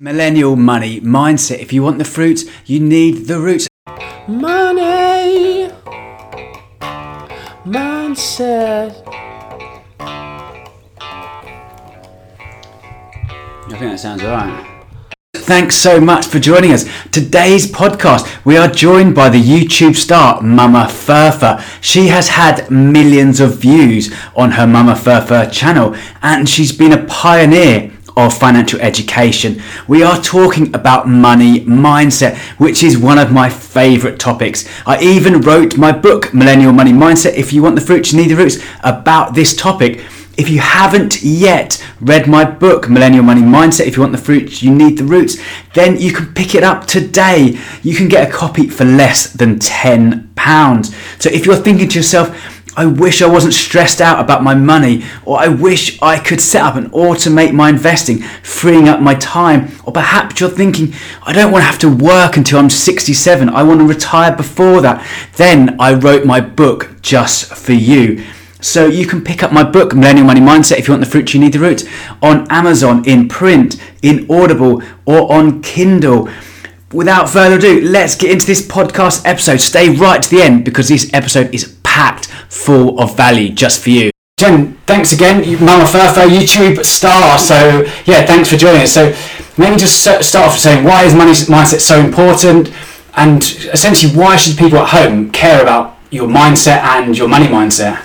Millennial money mindset. If you want the fruit, you need the roots. Money mindset. I think that sounds alright. Thanks so much for joining us. Today's podcast, we are joined by the YouTube star Mama Fire. She has had millions of views on her Mama Fire channel and she's been a pioneer of financial education. We are talking about money mindset, which is one of my favorite topics. I even wrote my book, Millennial Money Mindset. If you want the fruits, you need the roots, about this topic. If you haven't yet read my book, Millennial Money Mindset, if you want the fruits, you need the roots, then you can pick it up today. You can get a copy for less than £10. So if you're thinking to yourself, I wish I wasn't stressed out about my money, or I wish I could set up and automate my investing, freeing up my time. Or perhaps you're thinking, I don't want to have to work until I'm 67, I want to retire before that. Then I wrote my book just for you. So you can pick up my book, Millennial Money Mindset, if you want the fruit you need the roots, on Amazon, in print, in Audible, or on Kindle. Without further ado, let's get into this podcast episode. Stay right to the end because this episode is packed full of value just for you. Jen, thanks again, Mama Fire, YouTube star. So yeah, thanks for joining us. So maybe just start off saying why is money mindset so important, and essentially why should people at home care about your mindset and your money mindset?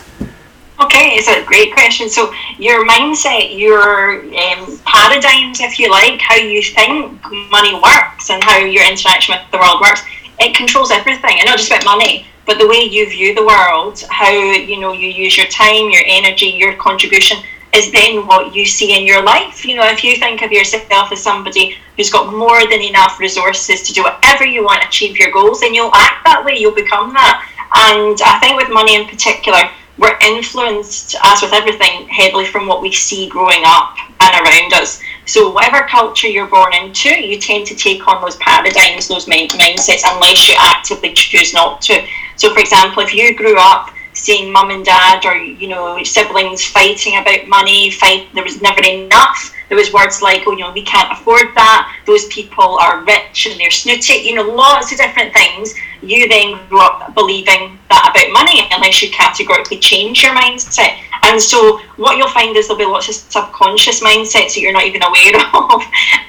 Okay, it's a great question. So your mindset, your um, paradigms, if you like, how you think money works and how your interaction with the world works, it controls everything, and not just about money but the way you view the world, how you know you use your time, your energy, your contribution is then what you see in your life. You know, if you think of yourself as somebody who's got more than enough resources to do whatever you want achieve your goals, then you'll act that way, you'll become that. And I think with money in particular, we're influenced, as with everything, heavily from what we see growing up and around us. So, whatever culture you're born into, you tend to take on those paradigms, those mindsets, unless you actively choose not to. So, for example, if you grew up seeing mum and dad or you know siblings fighting about money, fight there was never enough. There was words like, "Oh, you know, we can't afford that." Those people are rich and they're snooty. You know, lots of different things. You then grew up believing that about money, unless you categorically change your mindset. And so, what you'll find is there'll be lots of subconscious mindsets that you're not even aware of,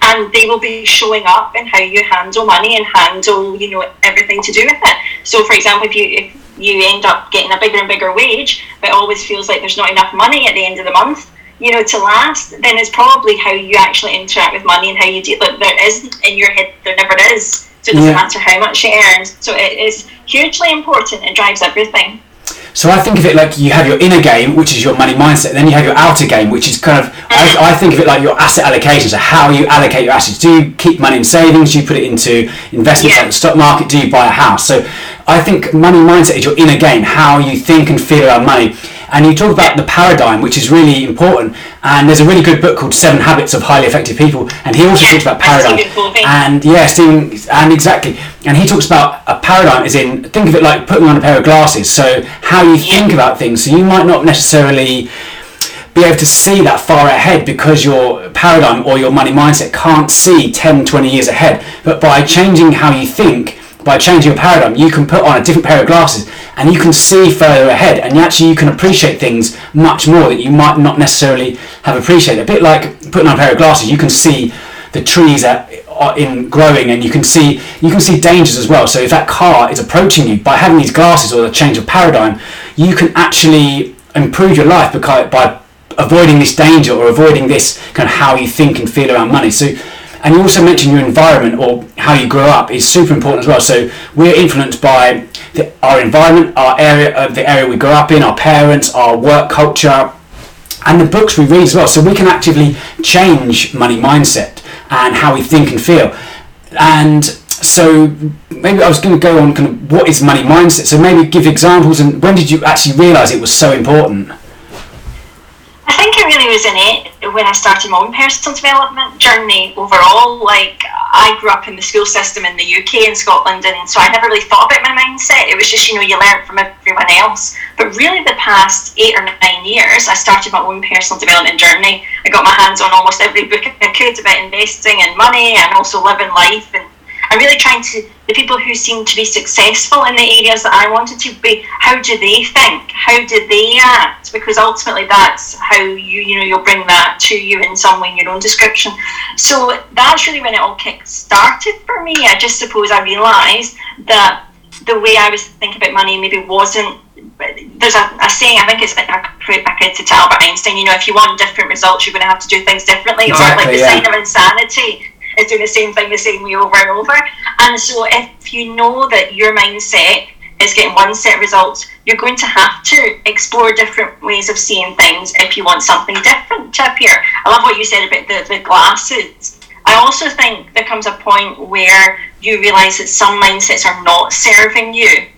and they will be showing up in how you handle money and handle, you know, everything to do with it. So, for example, if you if you end up getting a bigger and bigger wage, but always feels like there's not enough money at the end of the month, you know, to last, then it's probably how you actually interact with money and how you deal. Like there isn't in your head, there never is. So it doesn't yeah. matter how much you earn. So it is hugely important. It drives everything. So I think of it like you have your inner game, which is your money mindset, then you have your outer game, which is kind of I, I, think of it like your asset allocation. So how you allocate your assets. Do you keep money in savings? Do you put it into investments yeah. like the stock market? Do you buy a house? So I think money mindset is your inner game, how you think and feel about money. And you talk about the paradigm, which is really important. And there's a really good book called Seven Habits of Highly Effective People, and he also talks about paradigm. And yeah, Stephen, and exactly. And he talks about a paradigm is in think of it like putting on a pair of glasses. So how you think about things. So you might not necessarily be able to see that far ahead because your paradigm or your money mindset can't see 10, 20 years ahead. But by changing how you think, by changing your paradigm, you can put on a different pair of glasses and you can see further ahead and actually you can appreciate things much more that you might not necessarily have appreciated. A bit like putting on a pair of glasses, you can see the trees that are in growing and you can see you can see dangers as well. So if that car is approaching you by having these glasses or the change of paradigm, you can actually improve your life by avoiding this danger or avoiding this kind of how you think and feel around money. So and you also mentioned your environment or how you grow up is super important as well. So we're influenced by the, our environment, our area, uh, the area we grow up in, our parents, our work culture, and the books we read as well. So we can actively change money mindset and how we think and feel. And so maybe I was going to go on kind of what is money mindset. So maybe give examples and when did you actually realise it was so important? Think it really was in it when I started my own personal development journey overall. Like I grew up in the school system in the UK and Scotland, and so I never really thought about my mindset. It was just, you know, you learn from everyone else. But really, the past eight or nine years, I started my own personal development journey. I got my hands on almost every book I could about investing and money and also living life and I'm really trying to the people who seem to be successful in the areas that I wanted to be. How do they think? How do they act? Because ultimately, that's how you you know you'll bring that to you in some way in your own description. So that's really when it all kick started for me. I just suppose I realised that the way I was thinking about money maybe wasn't there's a, a, saying, I think it's I credited to Albert Einstein, you know, if you want different results, you're going to have to do things differently. Exactly, or like the yeah. sign of insanity is doing the same thing the same way over and over. And so if you know that your mindset is getting one set of results, you're going to have to explore different ways of seeing things if you want something different to appear. I love what you said about the, the glasses. I also think there comes a point where you realise that some mindsets are not serving you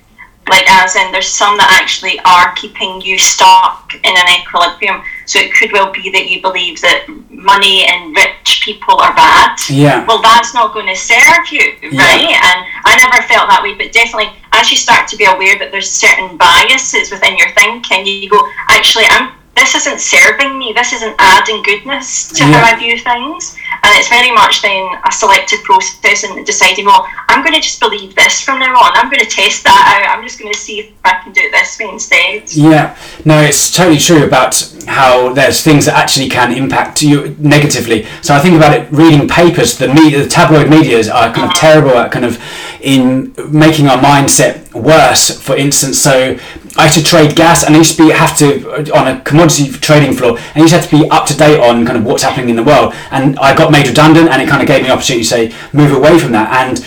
like as in there's some that actually are keeping you stuck in an equilibrium so it could well be that you believe that money and rich people are bad. Yeah. well that's not going to serve you right? And i never felt that way but definitely as you start to be aware that there's certain biases within your thinking you go actually i'm this isn't serving me this isn't adding goodness to Yeah. how i view things and it's very much then a selective process and deciding well i'm going to just believe this from now on i'm going to test that out i'm just going to see if i can do it this way instead Yeah, no, it's totally true about how there's things that actually can impact you negatively. So I think about it reading papers. The media, the tabloid medias are kind of uh-huh. terrible at kind of in making our mindset worse. For instance, so I used to trade gas, and I used to be have to on a commodity trading floor, and I used to have to be up to date on kind of what's happening in the world. And I got made redundant, and it kind of gave me an opportunity to say move away from that. And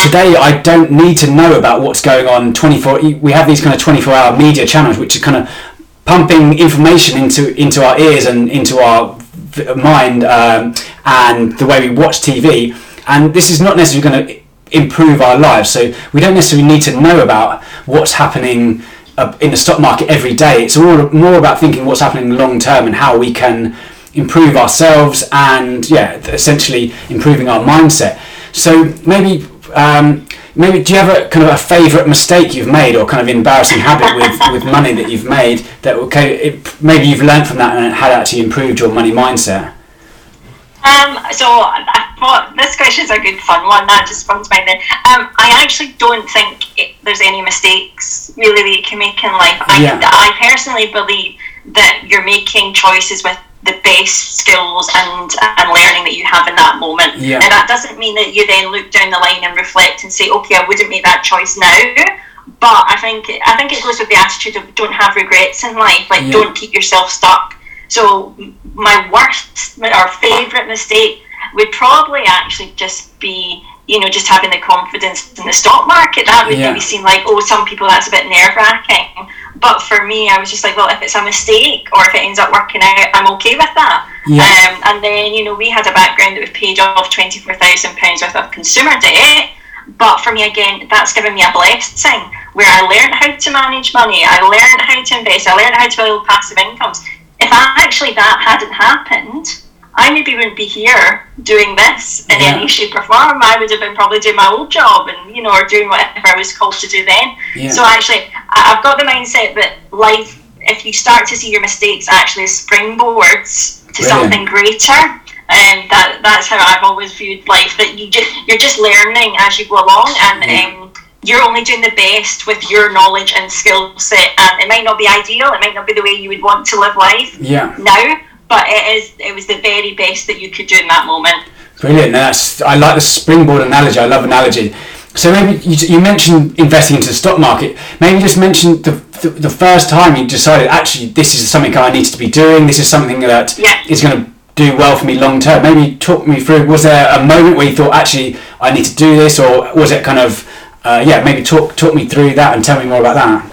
today I don't need to know about what's going on 24 we have these kind of 24 hour media channels which are kind of pumping information into into our ears and into our mind um, and the way we watch TV and this is not necessarily going to improve our lives. So we don't necessarily need to know about what's happening in the stock market every day. It's all more about thinking what's happening long term and how we can improve ourselves and yeah essentially improving our mindset. So maybe um, maybe do you have a kind of a favourite mistake you've made or kind of embarrassing habit with, with money that you've made that okay it, maybe you've learned from that and it had actually improved your money mindset Um, so I thought this question is a good fun one. That just sprung to mind then. Um, I actually don't think it, there's any mistakes really that you can make in life. I, Yeah. I personally believe that you're making choices with the best skills and and learning that you have in that moment. Yeah. And that doesn't mean that you then look down the line and reflect and say, okay, I wouldn't make that choice now. But I think I think it goes with the attitude of don't have regrets in life. Like Yeah. don't keep yourself stuck. So my worst or favorite mistake would probably actually just be you know just having the confidence in the stock market. That would Yeah. maybe seem like oh some people that's a bit nerve wracking. But for me, I was just like, well, if it's a mistake or if it ends up working out, I'm okay with that. Yeah. Um, and then you know we had a background that we paid off twenty four thousand pounds worth of consumer debt. But for me, again, that's given me a blessing where I learned how to manage money. I learned how to invest. I learned how to build passive incomes. If actually that hadn't happened, I maybe wouldn't be here doing this in Yeah. any shape or form. I would have been probably doing my old job and you know, or doing whatever I was called to do then. Yeah. So actually, I've got the mindset that life, if you start to see your mistakes actually as springboards to Brilliant. something greater, and that that's how I've always viewed life. That you just you're just learning as you go along, and um, you're only doing the best with your knowledge and skill set. And it might not be ideal. It might not be the way you would want to live life yeah now, but it is. It was the very best that you could do in that moment. Brilliant. That's I like the springboard analogy. I love analogy. So maybe you, you mentioned investing into the stock market. Maybe just mention the, the the first time you decided actually this is something I need to be doing. This is something that Yeah. is going to do well for me long term. Maybe talk me through. Was there a moment where you thought actually I need to do this, or was it kind of uh, yeah? Maybe talk talk me through that and tell me more about that.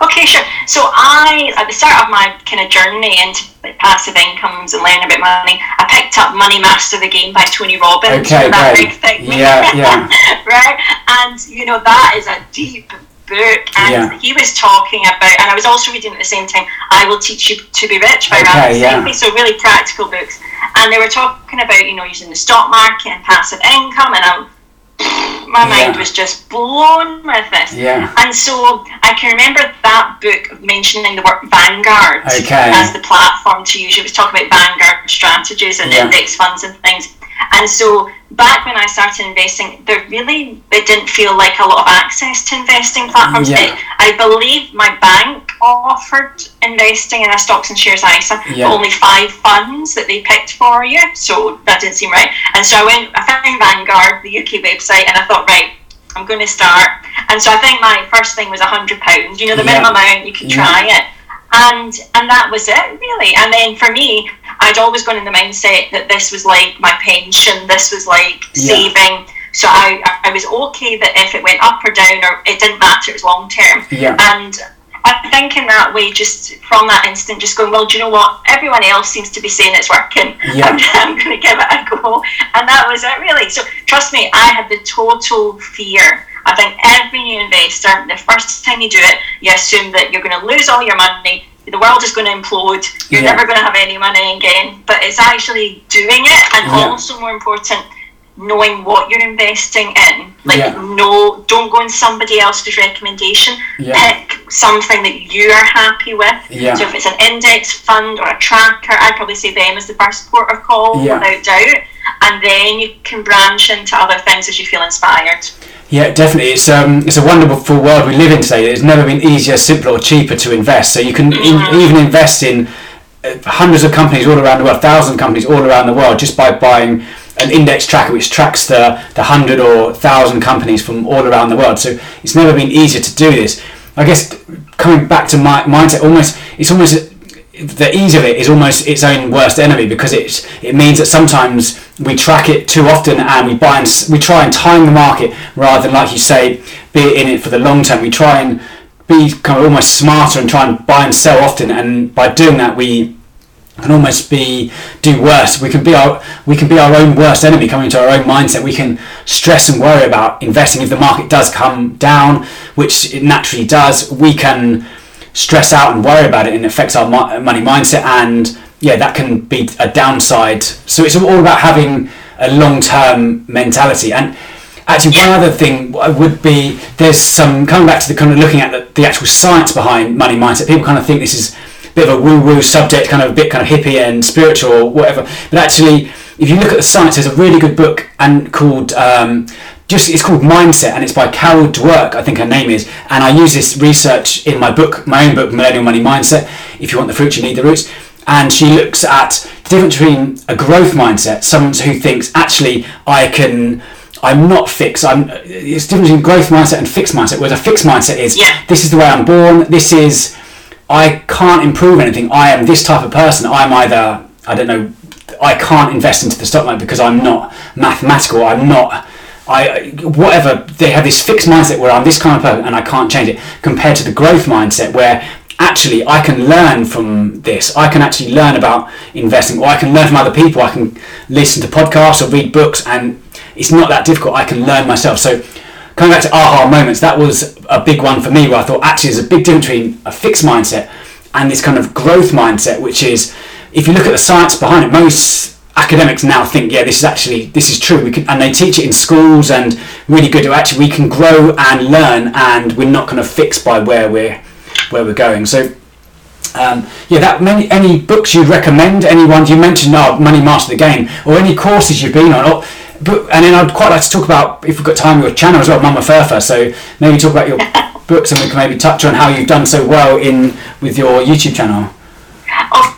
Okay, sure. So I, at the start of my kind of journey into passive incomes and learning about money, I picked up Money Master the Game by Tony Robbins. Okay, that big thing. Yeah, yeah. right? And, you know, that is a deep book. And Yeah. he was talking about, and I was also reading at the same time, I Will Teach You to Be Rich by Okay, Ralph yeah. So really practical books. and they were talking about you know using the stock market and passive income, and I my mind was just blown with this. Yeah. And so I can remember that book mentioning the word Vanguard Okay. as the platform to use. It was talking about Vanguard strategies and Yeah. index funds and things. And so back when I started investing, there really it didn't feel like a lot of access to investing platforms. Yeah. It- I believe my bank offered investing in a stocks and shares ISA, Yeah. only five funds that they picked for you. So that didn't seem right. And so I went, I found Vanguard, the UK website, and I thought, right, I'm going to start. And so I think my first thing was a hundred pounds. You know, the Yeah. minimum amount you could Yeah. try it, and and that was it really. And then for me, I'd always gone in the mindset that this was like my pension. This was like saving. So I, I was okay that if it went up or down or it didn't matter, it was long term. Yeah. And I think in that way, just from that instant, just going, well, do you know what? Everyone else seems to be saying it's working. Yeah. I'm, I'm going to give it a go. And that was it, really. So trust me, I had the total fear. I think every new investor, the first time you do it, you assume that you're going to lose all your money. The world is going to implode. You're Yeah. never going to have any money again. But it's actually doing it, and Yeah. also more important, knowing what you're investing in. Like, Yeah. no, don't go on somebody else's recommendation. Yeah. Pick something that you are happy with. Yeah. So if it's an index fund or a tracker, I'd probably say them as the first port of call, without doubt. And then you can branch into other things as you feel inspired. Yeah, definitely. It's um, it's a wonderful world we live in today. It's never been easier, simpler, or cheaper to invest. So you can in, even invest in uh, hundreds of companies all around the world, thousands of companies all around the world, just by buying an index tracker which tracks the the hundred or thousand companies from all around the world. So it's never been easier to do this. I guess coming back to my mindset, almost it's almost the ease of it is almost its own worst enemy because it it means that sometimes we track it too often and we buy and we try and time the market rather than like you say be in it for the long term. We try and be kind of almost smarter and try and buy and sell often, and by doing that we can almost be do worse. We can be our we can be our own worst enemy coming to our own mindset. We can stress and worry about investing if the market does come down, which it naturally does. We can stress out and worry about it, and it affects our money mindset. And yeah, that can be a downside. So it's all about having a long term mentality and. Actually, one other thing would be there's some coming back to the kind of looking at the, the actual science behind money mindset. People kind of think this is bit of a woo-woo subject, kind of a bit kind of hippie and spiritual or whatever. But actually, if you look at the science, there's a really good book and called um, just it's called Mindset, and it's by Carol Dweck, I think her name is. And I use this research in my book, my own book, Millennial Money Mindset. If you want the fruits, you need the roots. And she looks at the difference between a growth mindset, someone who thinks actually I can. I'm not fixed. I'm. It's the difference between growth mindset and fixed mindset. Whereas a fixed mindset is Yeah. this is the way I'm born. This is I can't improve anything. I am this type of person. I'm either I don't know. I can't invest into the stock market because I'm not mathematical. I'm not. I whatever. They have this fixed mindset where I'm this kind of person and I can't change it. Compared to the growth mindset where actually I can learn from this. I can actually learn about investing, or I can learn from other people. I can listen to podcasts or read books, and it's not that difficult. I can learn myself. So coming back to aha moments, that was a big one for me where I thought actually there's a big difference between a fixed mindset and this kind of growth mindset, which is if you look at the science behind it, most academics now think, yeah, this is actually this is true. We can, and they teach it in schools and really good. To actually, we can grow and learn, and we're not kind of fixed by where we're where we're going. So. Um, yeah, that many any books you'd recommend? Anyone you mentioned? Oh, Money Master the Game, or any courses you've been on? Or, but, and then I'd quite like to talk about if we've got time your channel as well, Mama Fire. So maybe talk about your books, and we can maybe touch on how you've done so well in with your YouTube channel.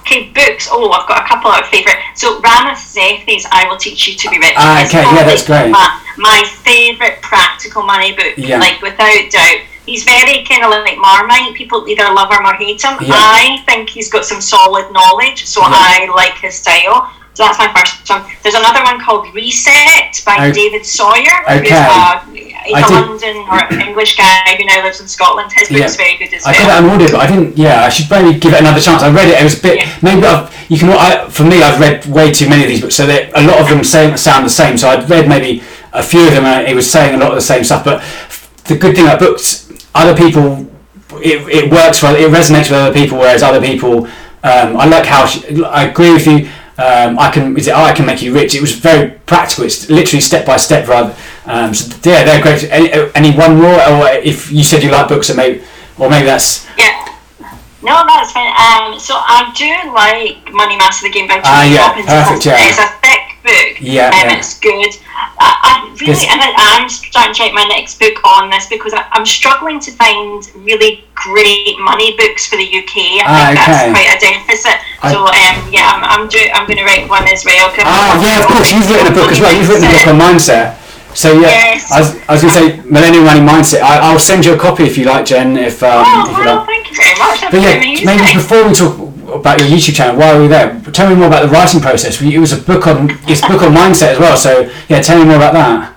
Okay, books. Oh, I've got a couple of favourite. So Ramit Sethi's I Will Teach You to Be Rich. Ah, okay, yeah, that's great. My, my favourite practical money book, Yeah. like without doubt. He's very kind of like Marmite. People either love him or hate him. Yeah. I think he's got some solid knowledge, so Yeah. I like his style. So that's my first one. There's another one called Reset by Okay. David Sawyer. Who's Okay. a, he's I a London or English guy who now lives in Scotland. His book's Yeah. very good as well. I well. got that on audio, but I didn't. Yeah, I should maybe give it another chance. I read it. It was a bit. Yeah. Maybe I've, you can. I, for me, I've read way too many of these books, so that a lot of them say, sound the same. So I'd read maybe a few of them, and it was saying a lot of the same stuff. But the good thing about books, other people, it, it works well. it resonates with other people, whereas other people. Um, I like how she, I agree with you. Um, I can is it I can make you rich. It was very practical. It's literally step by step rather. Um, so yeah, they're great. Any, any one more, or if you said you like books, or maybe or maybe that's Yeah. No, that's fine. Um, so I do like Money Master the Game by Tony Ah, yeah, Robbins. perfect, yeah. It's a thick book. Yeah, um, yeah. It's good. I, I really, and I, I'm starting to write my next book on this because I, I'm struggling to find really great money books for the UK. I Ah, think okay. that's quite a deficit. I- so um, I'm, do, I'm going to write one as well. Ah, yeah, of course. You've written a book as well. You've written a book on mindset. So yeah, Yes. I was, I was going to say Millennial Money Mindset. I, I'll send you a copy if you like, Jen. If um, Oh, if you well, like. thank you very much. But yeah, amazing. maybe before we talk about your YouTube channel, while we're there, tell me more about the writing process. It was a book on it's a book on mindset as well. So yeah, tell me more about that.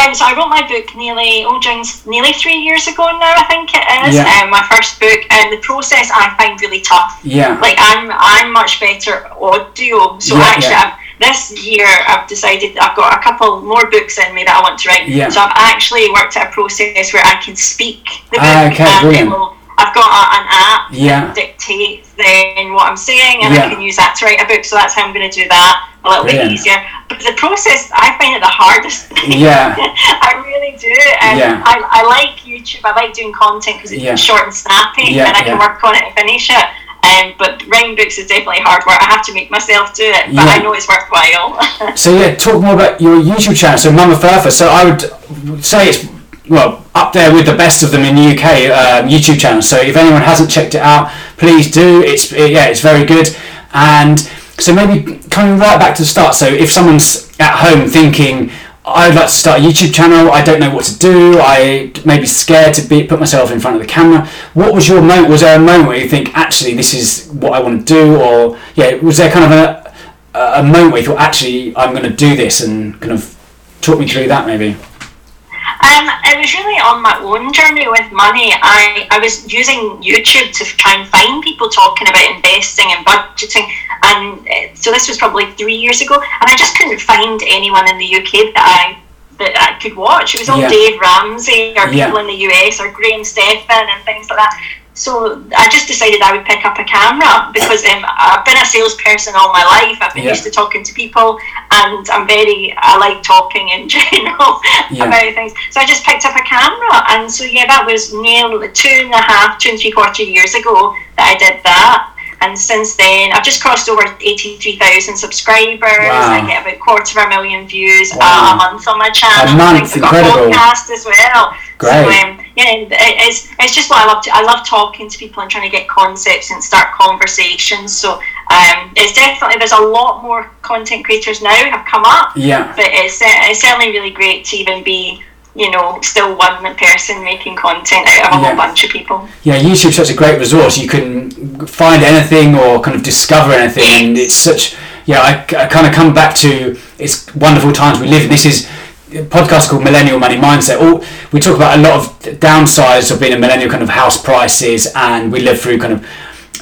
Um, so I wrote my book nearly oh, Jones, nearly three years ago now. I think it is. Yeah. Um, my first book, and the process I find really tough. Yeah. Like I'm, I'm much better audio. So Yeah, actually, yeah. I've, this year I've decided I've got a couple more books in me that I want to write. Yeah. So I've actually worked out a process where I can speak the book. Ah, okay, it brilliant. will- I've got a, an app Yeah. that dictates then what I'm saying, and. I can use that to write a book. So that's how I'm going to do that a little bit easier. But the process, I find it the hardest. thing. Yeah. I really do. And Yeah. I, I like YouTube. I like doing content because it's Yeah. short and snappy, Yeah, and I can work on it and finish it. Um, but writing books is definitely hard work. I have to make myself do it, but. I know it's worthwhile. So yeah, talk more about your YouTube channel. So Mama Fire. So I would say it's well up there with the best of them in the UK um, YouTube channels. So if anyone hasn't checked it out, please do. It's yeah, it's very good. And so maybe coming right back to the start. So if someone's at home thinking. I'd like to start a YouTube channel. I don't know what to do. I maybe scared to be put myself in front of the camera. What was your moment? Was there a moment where you think, actually, this is what I want to do, or yeah, was there kind of a a moment where you thought, actually, I'm going to do this, and kind of talk me through that maybe? Um, it was really on my own journey with money. I, I was using YouTube to try and find people talking about investing and budgeting. And uh, so this was probably three years ago. And I just couldn't find anyone in the UK that I that I could watch. It was all Yeah. Dave Ramsey or Yeah. people in the US or Graham Stephan and things like that. So I just decided I would pick up a camera because um, I've been a salesperson all my life. I've been Yeah. used to talking to people, and I'm very I like talking in general Yeah. about things. So I just picked up a camera, and so yeah, that was nearly two and a half, two and three quarter years ago that I did that. And since then, I've just crossed over 83,000 subscribers. Wow. I get about quarter of a million views Wow. a month on my channel. A month, I've got incredible. a podcast as well. Great. So, um, yeah, it's, it's just what I love to. I love talking to people and trying to get concepts and start conversations. So um, it's definitely, there's a lot more content creators now have come up Yeah. but it's, it's certainly really great to even be you know still one person making content out of a Yeah. whole bunch of people Yeah, YouTube's such a great resource. You can find anything or kind of discover anything, and it's such. Yeah, I, I kind of come back to it's wonderful times we live in. This is a podcast called Millennial Money Mindset. All we talk about a lot of downsides of being a millennial, kind of house prices, and we live through kind of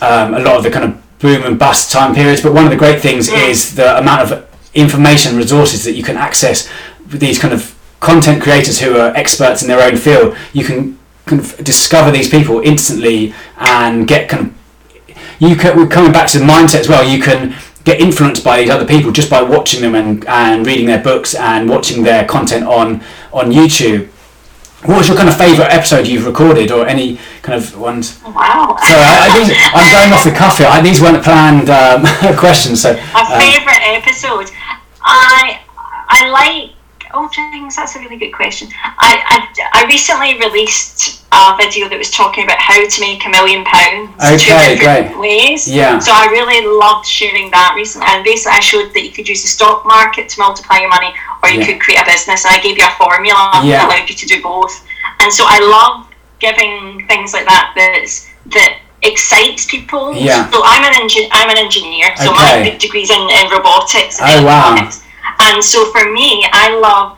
um, a lot of the kind of boom and bust time periods. But one of the great things is the amount of information resources that you can access with these kind of content creators who are experts in their own field. You can kind of discover these people instantly and get kind of you can we're coming back to the mindset as well you can get influenced by these other people just by watching them and, and reading their books and watching their content on on youtube. What was your kind of favorite episode you've recorded or any kind of ones? Wow. So I, I, these, i'm going off the cuff here. I, these weren't planned um, questions so a um, favorite episode. I i like oh things that's a really good question I, I i recently released a video that was talking about how to make a million pounds two different great. ways Yeah. so i really loved sharing that recently and basically i showed that you could use the stock market to multiply your money or you Yeah. could create a business and i gave you a formula Yeah. that allowed you to do both and so i love giving things like that that's that excites people Yeah. so i'm an engi- i'm an engineer so Okay. my big degrees in, in robotics and Oh, wow. electronics. And so for me, I love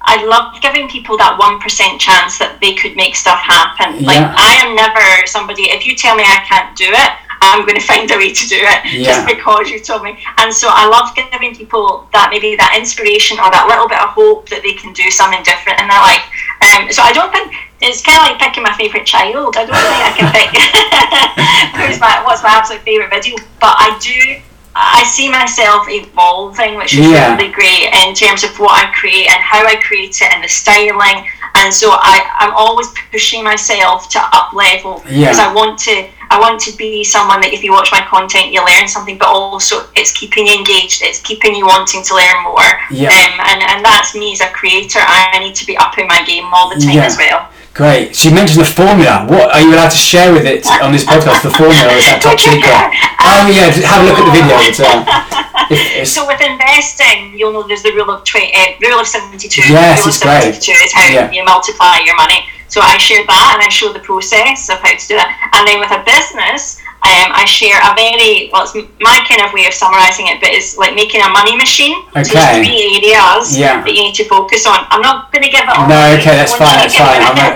I love giving people that one percent chance that they could make stuff happen. Like I am never somebody if you tell me I can't do it, I'm going to find a way to do it Yeah. just because you told me. And so I love giving people that maybe that inspiration or that little bit of hope that they can do something different in their life. Um, so I don't think it's kind of like picking my favorite child. I don't think I can pick who's my what's my absolute favorite video, but I do. I see myself evolving, which is Yeah. really great in terms of what I create and how I create it and the styling. And so I, I'm always pushing myself to up level Yeah. because I want to I want to be someone that if you watch my content you learn something, but also it's keeping you engaged, it's keeping you wanting to learn more. Yeah. Um, and, and that's me as a creator. I need to be upping my game all the time Yeah. as well. Great. She mentioned the formula. What are you allowed to share with it on this podcast? The formula is that top secret? Oh yeah, have a look at the video. Uh, So with investing, you'll know there's the rule of twenty, uh, rule of seventy-two. Yes, rule it's of great. is how Yeah. you multiply your money. So I share that, and I show the process of how to do that. And then with a business, um, I share a very well, it's my kind of way of summarising it, but it's like making a money machine. So Okay. there's three areas Yeah. that you need to focus on. I'm not going to give it all. No, okay, that's fine, that's fine. I'm not-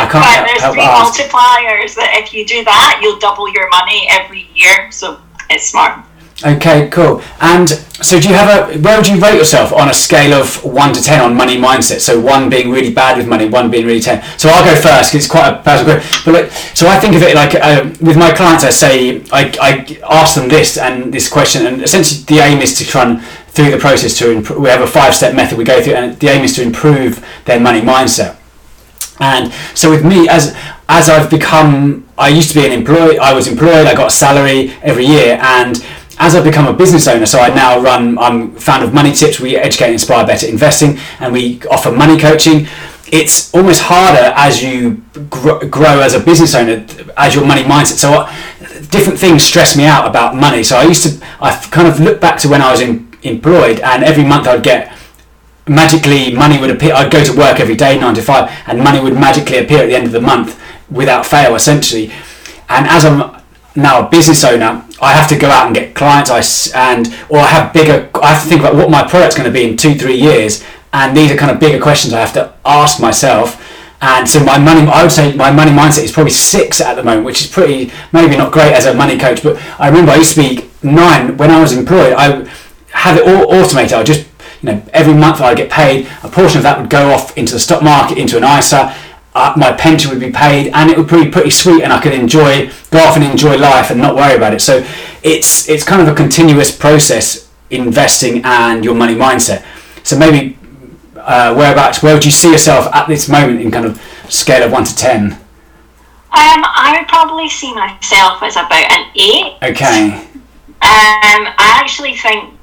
I can't but there's help three ask. multipliers that if you do that, you'll double your money every year. So it's smart. Okay, cool. And so, do you have a? Where would you rate yourself on a scale of one to ten on money mindset? So one being really bad with money, one being really ten. So I'll go first because it's quite a personal. question. But so I think of it like uh, with my clients, I say I, I ask them this and this question, and essentially the aim is to try and through the process to improve. We have a five step method we go through, and the aim is to improve their money mindset. And so with me, as as I've become, I used to be an employee. I was employed. I got a salary every year, and as I've become a business owner, so I now run. I'm founder of Money Tips. We educate and inspire better investing, and we offer money coaching. It's almost harder as you grow, grow as a business owner, as your money mindset. So uh, different things stress me out about money. So I used to, I kind of look back to when I was in, employed, and every month I'd get magically money would appear. I'd go to work every day, nine to five, and money would magically appear at the end of the month without fail, essentially. And as I'm now a business owner, I have to go out and get clients. I and or I have bigger. I have to think about what my product's going to be in two, three years, and these are kind of bigger questions I have to ask myself. And so my money, I would say my money mindset is probably six at the moment, which is pretty maybe not great as a money coach. But I remember I used to be nine when I was employed. I have it all automated. I just you know every month I'd get paid. A portion of that would go off into the stock market, into an ISA. Uh, my pension would be paid, and it would be pretty sweet, and I could enjoy go off and enjoy life and not worry about it. So it's it's kind of a continuous process investing and your money mindset. So maybe uh, whereabouts where would you see yourself at this moment in kind of scale of one to ten? Um, I would probably see myself as about an eight. Okay. Um, I actually think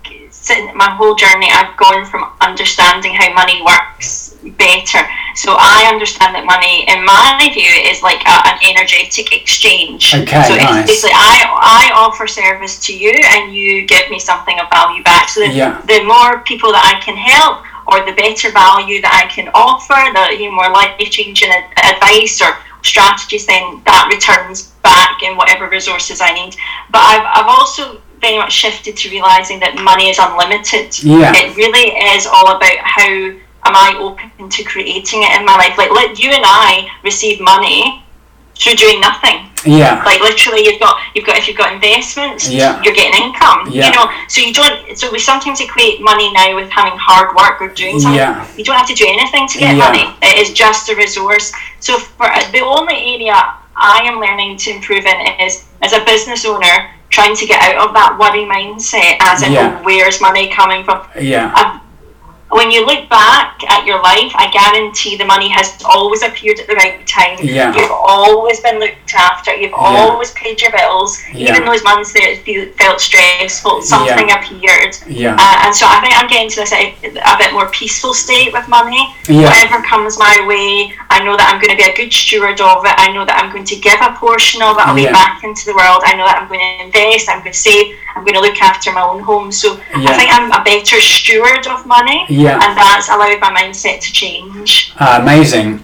my whole journey, I've gone from understanding how money works better. So I understand that money, in my view, is like a, an energetic exchange. Okay, so nice. it's basically I, I offer service to you, and you give me something of value back. So the, Yeah. the more people that I can help, or the better value that I can offer, the you know, more life changing advice or strategies, then that returns back in whatever resources I need. But I've, I've also very much shifted to realizing that money is unlimited. Yeah. It really is all about how am I open to creating it in my life. Like let you and I receive money through doing nothing. Yeah. Like literally, you've got you've got if you've got investments, Yeah. you're getting income. Yeah. You know, so you don't. So we sometimes equate money now with having hard work or doing something. Yeah. You don't have to do anything to get Yeah. money. It is just a resource. So for the only area I am learning to improve in is as a business owner trying to get out of that worry mindset as in Yeah. oh, where's money coming from Yeah. um, when you look back at your life, I guarantee the money has always appeared at the right time. Yeah. You've always been looked after. You've always paid your bills. Yeah. Even those months that it felt stressful, something appeared. Yeah. Uh, and so I think I'm getting to this a, a bit more peaceful state with money. Yeah. Whatever comes my way, I know that I'm going to be a good steward of it. I know that I'm going to give a portion of it away Yeah. back into the world. I know that I'm going to invest. I'm going to save. I'm going to look after my own home. So Yeah. I think I'm a better steward of money. Yeah. And that's allowed my mindset to change. Uh, amazing.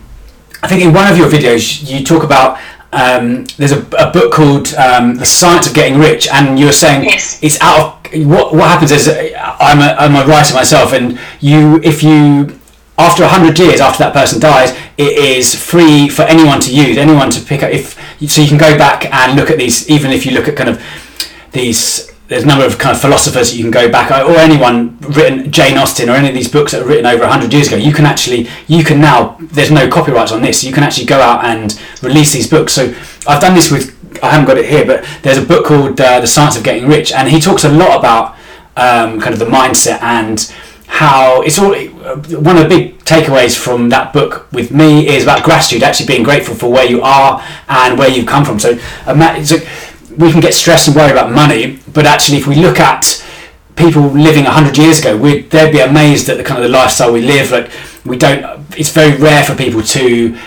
I think in one of your videos you talk about um, there's a, a book called um, The Science of Getting Rich, and you were saying Yes. it's out of what what happens is uh, I'm a, I'm a writer myself, and you if you after hundred years after that person dies, it is free for anyone to use, anyone to pick up. If so, you can go back and look at these. Even if you look at kind of these there's a number of kind of philosophers you can go back or anyone written Jane Austen or any of these books that are written over 100 years ago you can actually you can now there's no copyrights on this you can actually go out and release these books so I've done this with I haven't got it here, but there's a book called uh, The Science of Getting Rich, and he talks a lot about um, kind of the mindset and how it's all one of the big takeaways from that book with me is about gratitude, actually being grateful for where you are and where you've come from. So, so we can get stressed and worry about money, but actually, if we look at people living 100 years ago, we'd, they'd be amazed at the kind of the lifestyle we live. Like, we don't, it's very rare for people to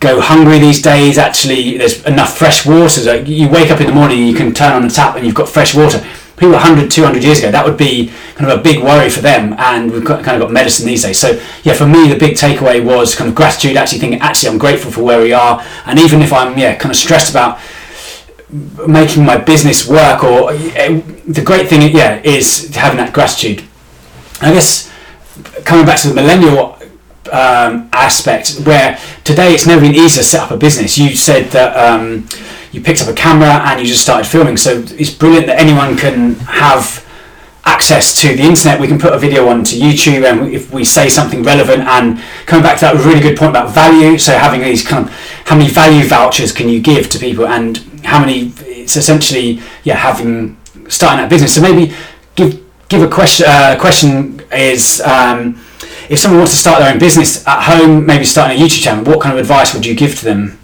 go hungry these days. Actually, there's enough fresh water. So you wake up in the morning, you can turn on the tap, and you've got fresh water. People 100, 200 years ago, that would be kind of a big worry for them. And we've got, kind of got medicine these days. So yeah, for me, the big takeaway was kind of gratitude. Actually thinking, actually, I'm grateful for where we are, and even if I'm yeah kind of stressed about making my business work, or eh, the great thing yeah is having that gratitude. I guess coming back to the millennial um, aspect where today it's never been easy to set up a business. You said that um, you picked up a camera and you just started filming, so it's brilliant that anyone can have access to the internet. We can put a video onto YouTube, and if we say something relevant, and coming back to that really good point about value, so having these kind of how many value vouchers can you give to people, and how many it's essentially yeah having starting that business. So maybe give give a question. Uh, question is. Um, if someone wants to start their own business at home, maybe starting a YouTube channel, what kind of advice would you give to them?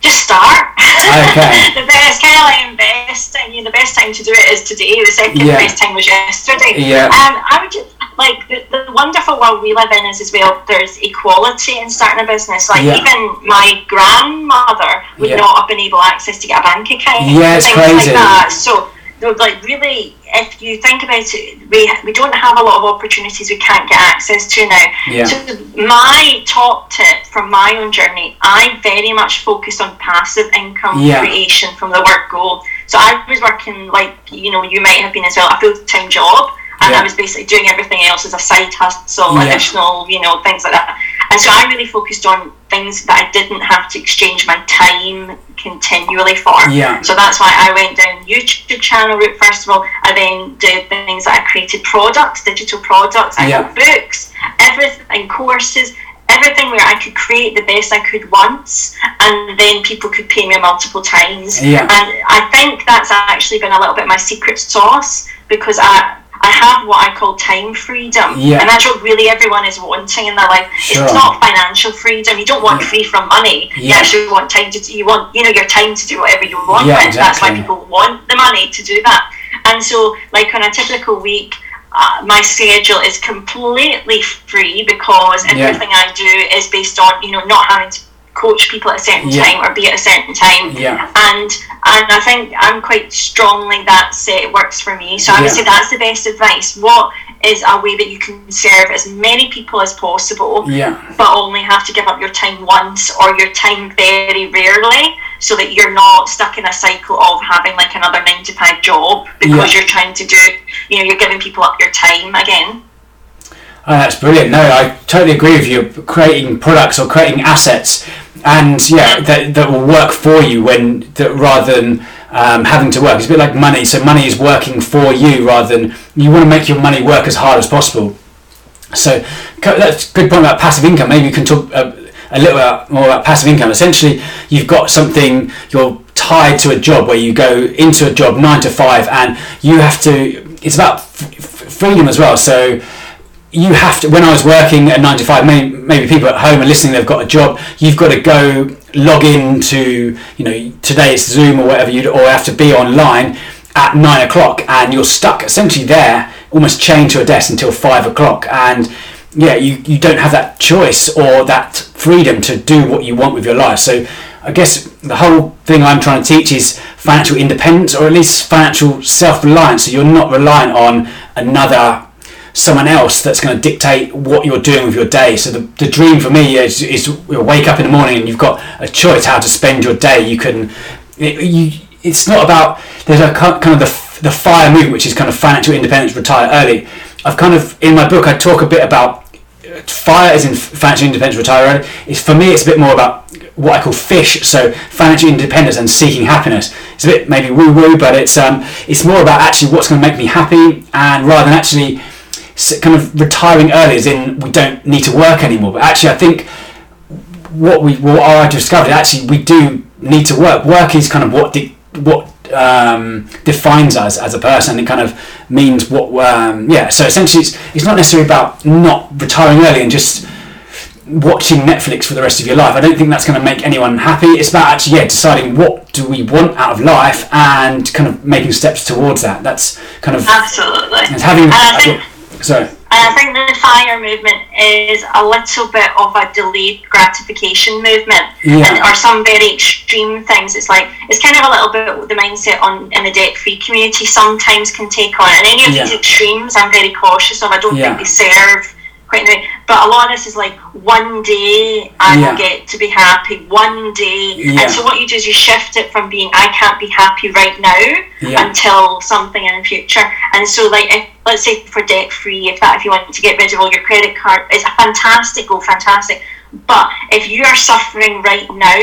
Just start. Okay. the best kind of like investing. You know, the best time to do it is today. The second yeah. best time was yesterday. Yeah. Um, I would just like the, the wonderful world we live in is as well. There's equality in starting a business. Like yeah. even my grandmother would yeah. not have been able access to get a bank account. Yeah, it's crazy. Like that. So like really if you think about it we, we don't have a lot of opportunities we can't get access to now yeah. so my top tip from my own journey i very much focused on passive income yeah. creation from the work goal so i was working like you know you might have been as well a full-time job and yeah. I was basically doing everything else as a side hustle, yeah. additional, you know, things like that. And so I really focused on things that I didn't have to exchange my time continually for. Yeah. So that's why I went down YouTube channel route first of all. I then did things that I created products, digital products, I yeah. books, everything, courses, everything where I could create the best I could once, and then people could pay me multiple times. Yeah. And I think that's actually been a little bit my secret sauce because I I have what I call time freedom. Yeah. And that's what really everyone is wanting in their life. Sure. It's not financial freedom. You don't want yeah. free from money. Yeah. You actually want time to you want you know your time to do whatever you want yeah, exactly. That's why people want the money to do that. And so like on a typical week uh, my schedule is completely free because everything I do is based on you know not having to coach people at a certain yeah. time or be at a certain time. Yeah. And and I think I'm quite strongly that it works for me. So I would yeah. say that's the best advice. What is a way that you can serve as many people as possible, yeah. but only have to give up your time once or your time very rarely, so that you're not stuck in a cycle of having like another nine to five job because yeah. you're trying to do, you know, you're giving people up your time again. Oh, that's brilliant. No, I totally agree with you. Creating products or creating assets and yeah, that, that will work for you when that rather than um, having to work. It's a bit like money. So money is working for you rather than you want to make your money work as hard as possible. So that's a good point about passive income. Maybe you can talk a, a little bit more about passive income. Essentially, you've got something you're tied to a job where you go into a job nine to five, and you have to. It's about f- freedom as well. So you have to when i was working at 9 to 5 maybe, maybe people at home are listening they've got a job you've got to go log in to you know today it's zoom or whatever you or have to be online at 9 o'clock and you're stuck essentially there almost chained to a desk until 5 o'clock. And yeah you, you don't have that choice or that freedom to do what you want with your life. So i guess the whole thing i'm trying to teach is financial independence or at least financial self-reliance. So you're not reliant on another someone else that's going to dictate what you're doing with your day. So the, the dream for me is, is wake up in the morning and you've got a choice how to spend your day. You can, it, you, it's not about, there's a kind of the, the FIRE movement, which is kind of financial independence, retire early. I've kind of, in my book, I talk a bit about FIRE is in financial independence, retire early. It's, for me, it's a bit more about what I call fish, so financial independence and seeking happiness. It's a bit maybe woo woo, but it's um, it's more about actually what's going to make me happy, and rather than actually kind of retiring early as in we don't need to work anymore. But actually, I think what we what I discovered actually we do need to work. Work is kind of what de- what um, defines us as a person. It kind of means what um, yeah. So essentially, it's it's not necessarily about not retiring early and just watching Netflix for the rest of your life. I don't think that's going to make anyone happy. It's about actually yeah deciding what do we want out of life and kind of making steps towards that. That's kind of absolutely. It's having. And sorry. And I think the fire movement is a little bit of a delayed gratification movement, Yeah. and, or some very extreme things. It's like it's kind of a little bit the mindset on in the debt-free community sometimes can take on. And any of Yeah. these extremes, I'm very cautious of. I don't Yeah. think they serve But a lot of this is like one day I Yeah. will get to be happy. One day, Yeah. and so what you do is you shift it from being I can't be happy right now Yeah. until something in the future. And so, like, if, let's say for debt free, if that if you want to get rid of all your credit card, it's a fantastic goal, fantastic. But if you are suffering right now,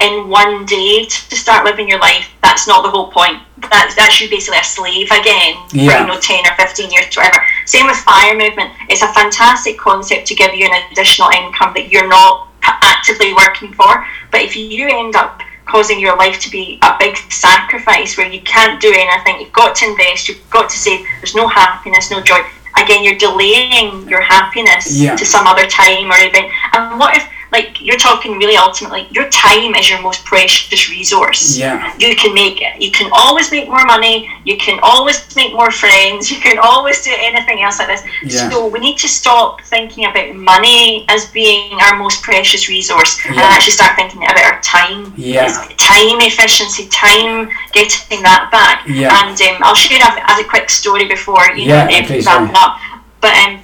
in one day to start living your life, that's not the whole point. That that's you basically a slave again Yeah. for you know ten or fifteen years, whatever. Same with fire movement. It's a fantastic concept to give you an additional income that you're not actively working for. But if you end up causing your life to be a big sacrifice where you can't do anything, you've got to invest, you've got to save, there's no happiness, no joy. Again, you're delaying your happiness Yeah. to some other time or event. And what if, like, you're talking really ultimately, your time is your most precious resource Yeah. you can make it. You can always make more money. You can always make more friends. You can always do anything else like this. Yeah. So we need to stop thinking about money as being our most precious resource and actually start thinking about our time. Yeah. Time efficiency, time getting that back. Yeah. And um, I'll share a, as a quick story before you Yeah, know um, please, wrapping up. But um,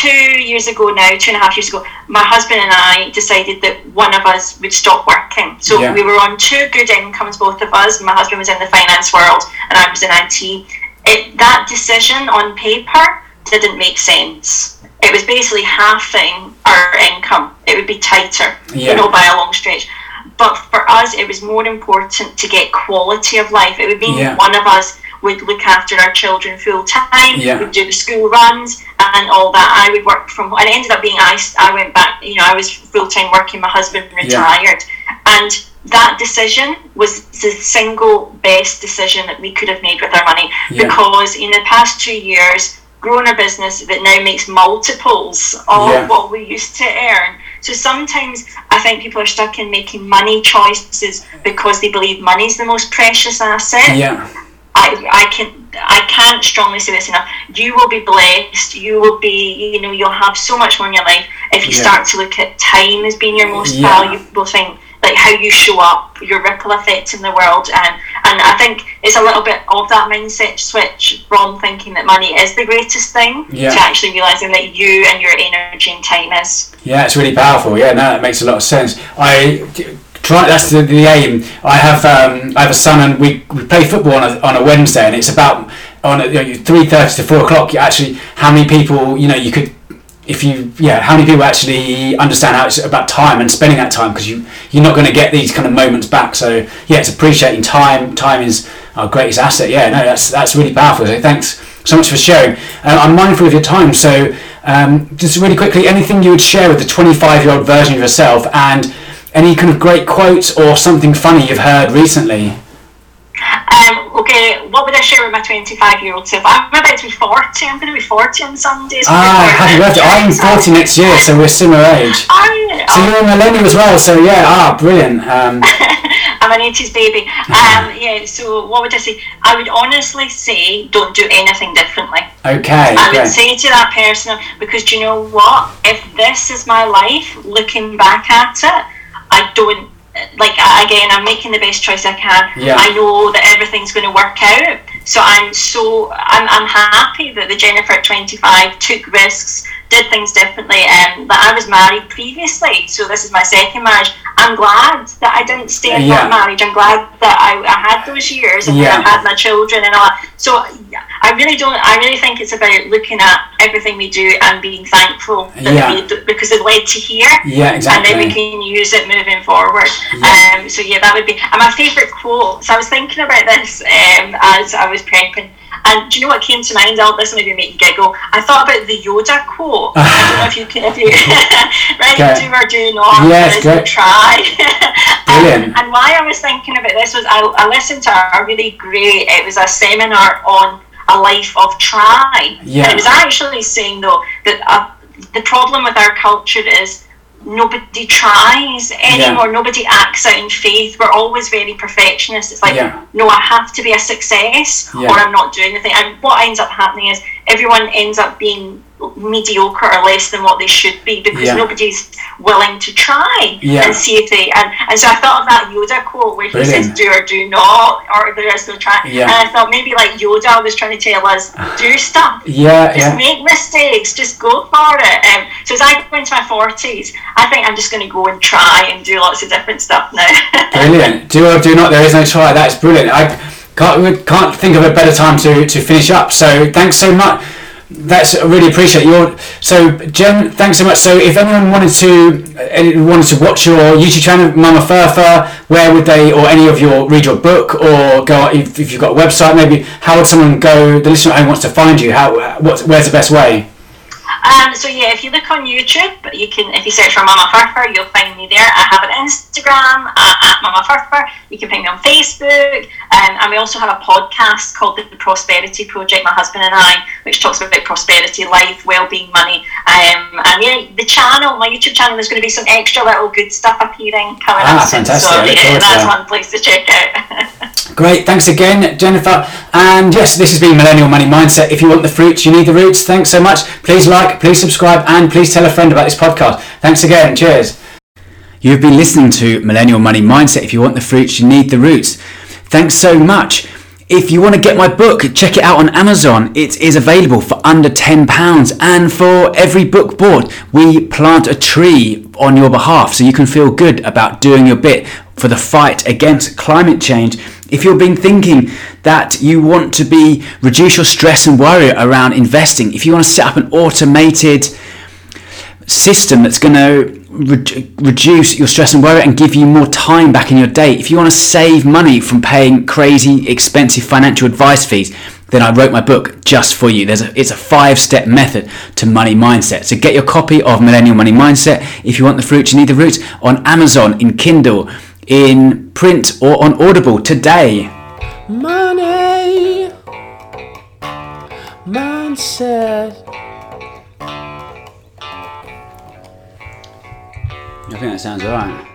two years ago now, two and a half years ago, my husband and I decided that one of us would stop working. So Yeah. we were on two good incomes, both of us. My husband was in the finance world, and I was in IT. It, that decision on paper didn't make sense. It was basically halving our income. It would be tighter, Yeah. you know, by a long stretch. But for us, it was more important to get quality of life. It would mean Yeah. one of us would look after our children full time, Yeah. would do the school runs and all that. I would work from and it ended up being I, I went back, you know, I was full time working, my husband retired. And that decision was the single best decision that we could have made with our money Yeah. because in the past two years, grown a business that now makes multiples of Yeah. what we used to earn. So sometimes I think people are stuck in making money choices because they believe money's the most precious asset. Yeah. I, I can I can't strongly say this enough. You will be blessed. You will be you know you'll have so much more in your life if you Yeah. start to look at time as being your most Yeah. valuable thing. Like how you show up, your ripple effect in the world, and and I think it's a little bit of that mindset switch from thinking that money is the greatest thing Yeah. to actually realizing that you and your energy and time is. Yeah, it's really powerful. Yeah, no, that makes a lot of sense. I try. That's the, the aim. I have um, I have a son, and we, we play football on a, on a Wednesday, and it's about on you know, three thirty to four o'clock. You actually, how many people you know you could. If you, yeah, how many people actually understand how it's about time and spending that time because you you're not going to get these kind of moments back. So yeah, it's appreciating time. Time is our greatest asset. Yeah, no, that's that's really powerful. So thanks so much for sharing. Uh, I'm mindful of your time, so um, just really quickly, anything you would share with the 25 year old version of yourself, and any kind of great quotes or something funny you've heard recently. Um, okay, what would I share with my 25 year old self? I'm about to be 40. I'm going to be 40 on Sunday. so Ah, happy birthday! I'm 40 next year, so we're similar age. I, So you're a millennial as well, so yeah, ah, brilliant. Um, I'm an 80s baby. Um, yeah, so what would I say? I would honestly say don't do anything differently. okay, I would great. say to that person, because do you know what? If this is my life, looking back at it, I don't, like, again, I'm making the best choice I can. Yeah. I know that everything's going to work out. So I'm so, I'm, I'm happy that the Jennifer at 25 took risks, did things differently. Um, that I was married previously, so this is my second marriage. I'm glad that I didn't stay in Yeah. that marriage. I'm glad that I, I had those years and Yeah. I had my children and all that. So I really don't. I really think it's about looking at everything we do and being thankful that Yeah. we because it led to here. Yeah, exactly. And then we can use it moving forward. Yeah. Um, so yeah, that would be. And my favourite quote. So I was thinking about this um, as I was prepping. And do you know what came to mind? I'll this maybe make you giggle. I thought about the Yoda quote. I don't know if you can, if you right, Okay. do or do not. Yes, great. Try. Brilliant. and why I was thinking about this was I, I listened to a really great. It was a seminar on a life of try. Yeah. And it was actually saying though that uh, the problem with our culture is nobody tries anymore. Nobody acts out in faith. We're always very perfectionist. It's like, Yeah. no, I have to be a success Yeah. or I'm not doing anything. And what ends up happening is everyone ends up being mediocre or less than what they should be because Yeah. nobody's willing to try Yeah. and see if they and, and so I thought of that Yoda quote where he Brilliant. says do or do not or there is no try Yeah. and I thought maybe like Yoda was trying to tell us do stuff Yeah, just yeah. make mistakes just go for it um, so as I go into my 40s I think I'm just going to go and try and do lots of different stuff now Brilliant. Do or do not. There is no try. That's brilliant. I can't can't think of a better time to, to finish up. So thanks so much. That's I really appreciate your. So Jen, thanks so much. So if anyone wanted to uh, anyone wanted to watch your YouTube channel, Mama Fire, where would they, or any of your read your book, or go if, if you've got a website, maybe how would someone go? The listener at wants to find you. How what's where's the best way? Um, so yeah, if you look on YouTube, you can if you search for Mama Fire, you'll find me there. I have an Instagram uh, at Mama Fire. You can find me on Facebook, um, and we also have a podcast called the Prosperity Project. My husband and I, which talks about prosperity, life, well-being, money. Um, and yeah, the channel, my YouTube channel, there's going to be some extra little good stuff appearing coming Ah, up fantastic. So yeah, that's that. one place to check out. Great, thanks again, Jennifer. And yes, this has been Millennial Money Mindset. If you want the fruits, you need the roots. Thanks so much. Please like, please subscribe, and please tell a friend about this podcast. Thanks again. Cheers. You've been listening to Millennial Money Mindset. If you want the fruits, you need the roots. Thanks so much. If you want to get my book, check it out on Amazon. It is available for under £10. And for every book bought, we plant a tree on your behalf so you can feel good about doing your bit for the fight against climate change. If you've been thinking that you want to be reduce your stress and worry around investing, if you want to set up an automated system that's going to re- reduce your stress and worry and give you more time back in your day. If you want to save money from paying crazy expensive financial advice fees, then I wrote my book just for you. There's a, it's a five-step method to money mindset. So get your copy of Millennial Money Mindset if you want the fruits, you need the roots on Amazon, in Kindle, in print, or on Audible today. Money mindset. I think that sounds alright.